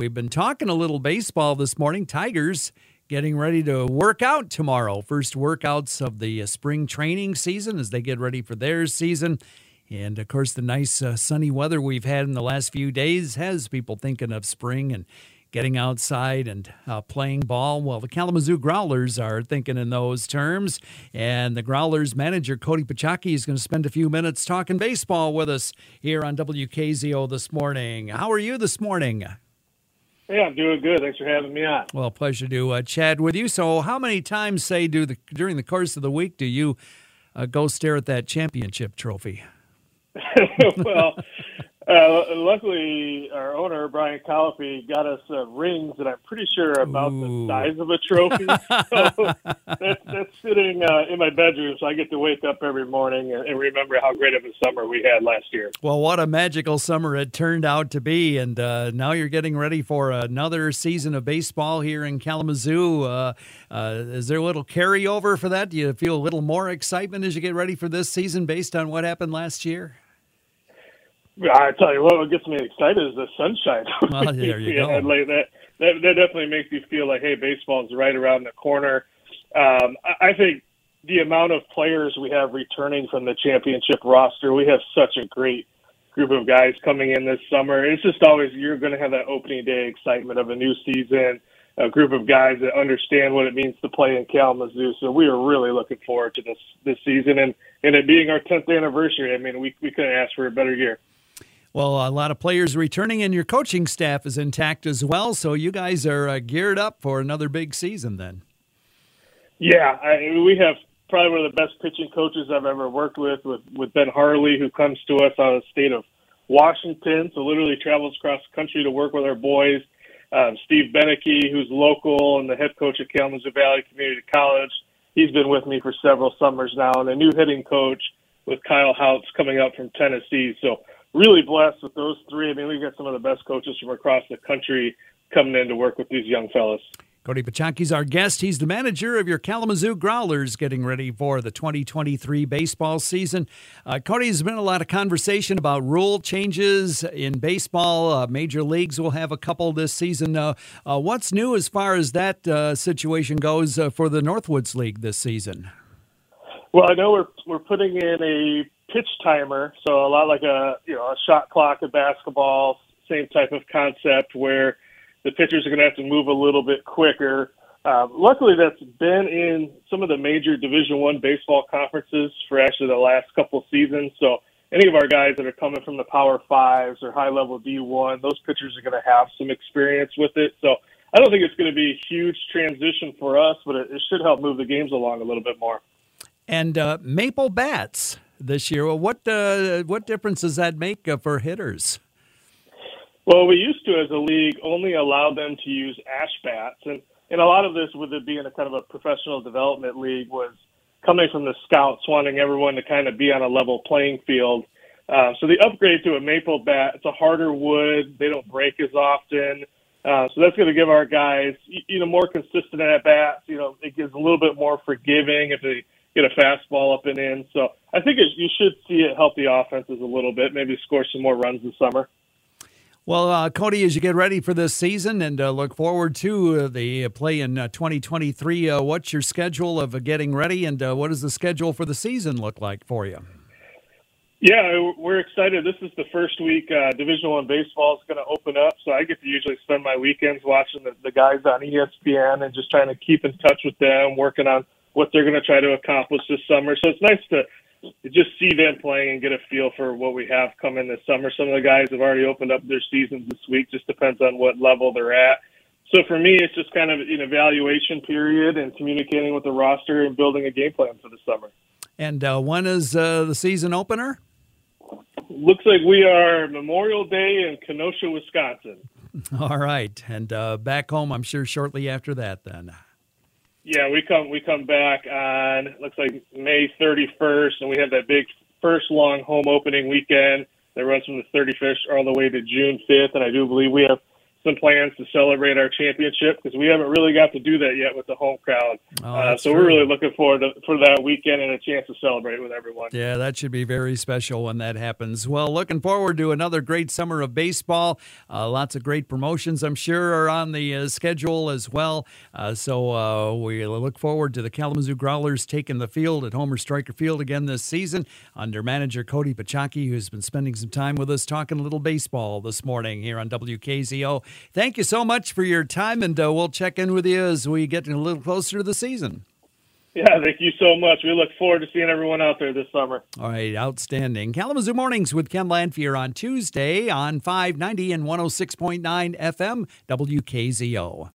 we've been talking a little baseball this morning. Tigers getting ready to work out tomorrow. First workouts of the uh, spring training season as they get ready for their season. And of course, the nice uh, sunny weather we've had in the last few days has people thinking of spring and getting outside and uh, playing ball. Well, the Kalamazoo Growlers are thinking in those terms. And the Growlers manager, Cody Piechocki, is going to spend a few minutes talking baseball with us here on WKZO this morning. How are you this morning? Hey, I'm doing good. Thanks for having me on. Well, pleasure to uh, chat with you. So, how many times, say, do the during the course of the week do you uh, go stare at that championship trophy? well, uh, luckily, our owner Brian Colopy got us uh, rings that I'm pretty sure are about Ooh. the size of a trophy. so that's, that's sitting uh, in my bedroom, so I get to wake up every morning and, and remember how great of a summer we had last year. Well, what a magical summer it turned out to be, and uh, now you're getting ready for another season of baseball here in Kalamazoo. Uh, uh, is there a little carryover for that? Do you feel a little more excitement as you get ready for this season based on what happened last year? I tell you what, what gets me excited is the sunshine. Well, there you go. Like that, that, that definitely makes you feel like, hey, baseball's right around the corner. Um, I, think the amount of players we have returning from the championship roster, we have such a great group of guys coming in this summer. It's just always you're going to have that opening day excitement of a new season, a group of guys that understand what it means to play in Kalamazoo. So we are really looking forward to this this season and and it being our 10th anniversary. I mean, we we couldn't ask for a better year. Well, a lot of players returning, and your coaching staff is intact as well. So you guys are uh, geared up for another big season then. Yeah, I, we have probably one of the best pitching coaches I've ever worked with, with with Ben Harley, who comes to us out of the state of Washington, so literally travels across the country to work with our boys. Um, Steve Beneke, who's local and the head coach at Kalamazoo Valley Community College, he's been with me for several summers now, and a new hitting coach with Kyle Houts coming up from Tennessee. So really blessed with those three. I mean, we've got some of the best coaches from across the country coming in to work with these young fellas. Cody Piechocki's our guest. He's the manager of your Kalamazoo Growlers getting ready for the 2023 baseball season. Uh, Cody, has been a lot of conversation about rule changes in baseball. Uh, major leagues will have a couple this season. Uh, uh what's new as far as that uh, situation goes uh, for the Northwoods League this season? Well, I know we're we're putting in a pitch timer, so a lot like a you know a shot clock of basketball, same type of concept where the pitchers are going to have to move a little bit quicker. Uh, luckily, that's been in some of the major Division One baseball conferences for actually the last couple seasons. So any of our guys that are coming from the Power Fives or high level D1, those pitchers are going to have some experience with it. So I don't think it's going to be a huge transition for us, but it, it should help move the games along a little bit more. And uh, Maple Bats this year. Well, what uh, what difference does that make uh, for hitters? Well, we used to, as a league, only allow them to use ash bats, and and a lot of this, with it being a kind of a professional development league, was coming from the scouts wanting everyone to kind of be on a level playing field. Uh, so the upgrade to a maple bat, it's a harder wood. They don't break as often. Uh, so that's going to give our guys, you know, more consistent at bats. You know, it gives a little bit more forgiving if they get a fastball up and in. So I think it, you should see it help the offenses a little bit, maybe score some more runs this summer. Well, uh, Cody, as you get ready for this season and uh, look forward to uh, the play in uh, 2023, uh, what's your schedule of uh, getting ready, and what does the schedule for the season look like for you? Yeah, we're excited. This is the first week Division One baseball is going to open up, so I get to usually spend my weekends watching the, the guys on ESPN and just trying to keep in touch with them, working on what they're going to try to accomplish this summer. So it's nice to just see them playing and get a feel for what we have coming this summer. Some of the guys have already opened up their seasons this week. Just depends on what level they're at. So for me, it's just kind of an evaluation period and communicating with the roster and building a game plan for the summer. And uh, when is uh, the season opener? Looks like we are Memorial Day in Kenosha, Wisconsin. All right, and uh, back home, I'm sure shortly after that. Then. Yeah, we come we come back on looks like May 31st, and we have that big first long home opening weekend that runs from the 31st all the way to June 5th. And I do believe we have some plans to celebrate our championship because we haven't really got to do that yet with the home crowd. Oh, uh, so true. we're really looking forward to, for that weekend and a chance to celebrate with everyone. Yeah, that should be very special when that happens. Well, looking forward to another great summer of baseball. Uh, lots of great promotions, I'm sure, are on the uh, schedule as well. Uh, so uh, we look forward to the Kalamazoo Growlers taking the field at Homer Stryker Field again this season under manager Cody Piechocki, who's been spending some time with us talking a little baseball this morning here on WKZO. Thank you so much for your time, and uh, we'll check in with you as we get a little closer to the season. Yeah, thank you so much. We look forward to seeing everyone out there this summer. All right, outstanding. Kalamazoo Mornings with Ken Lanfear on Tuesday on 590 and 106.9 FM WKZO.